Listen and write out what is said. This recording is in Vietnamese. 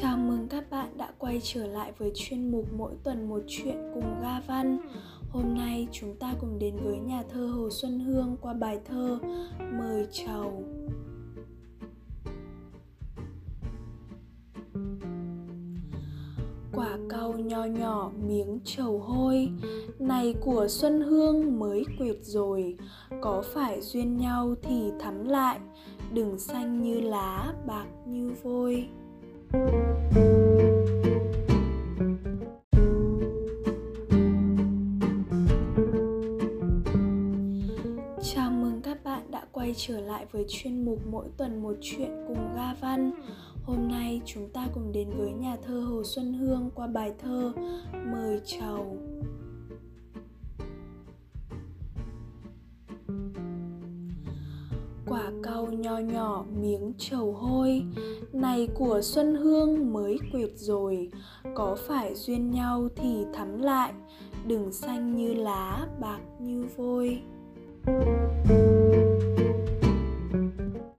Chào mừng các bạn đã quay trở lại với chuyên mục mỗi tuần một chuyện cùng Ga Văn. Hôm nay chúng ta cùng đến với nhà thơ Hồ Xuân Hương qua bài thơ Mời chầu. Quả cau nho nhỏ miếng trầu hôi Này của Xuân Hương mới quyệt rồi Có phải duyên nhau thì thắm lại Đừng xanh như lá, bạc như vôi Chào mừng các bạn đã quay trở lại với chuyên mục mỗi tuần một chuyện cùng Ga Văn. Hôm nay chúng ta cùng đến với nhà thơ Hồ Xuân Hương qua bài thơ Mời chầu. Quả cau nho nhỏ, miếng trầu hôi. Này của Xuân Hương mới quệt rồi, Có phải duyên nhau thì thắm lại, Đừng xanh như lá, bạc như vôi. thank you